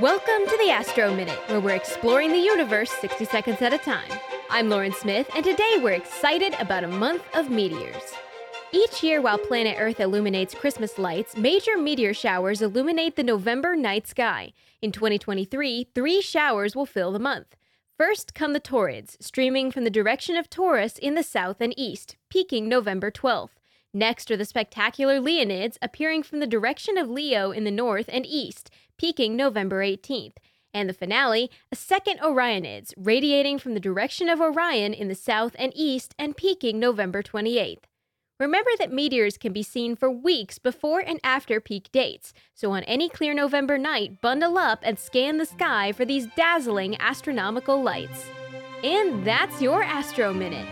Welcome to the Astro Minute, where we're exploring the universe 60 seconds at a time. I'm Lauren Smith, and today we're excited about a month of meteors. Each year, while planet Earth illuminates Christmas lights, major meteor showers illuminate the November night sky. In 2023, three showers will fill the month. First come the Taurids, streaming from the direction of Taurus in the south and east, peaking November 12th. Next are the spectacular Leonids, appearing from the direction of Leo in the north and east, peaking November 18th. And the finale, a second Orionids, radiating from the direction of Orion in the south and east and peaking November 28th. Remember that meteors can be seen for weeks before and after peak dates, so on any clear November night, bundle up and scan the sky for these dazzling astronomical lights. And that's your Astro Minute.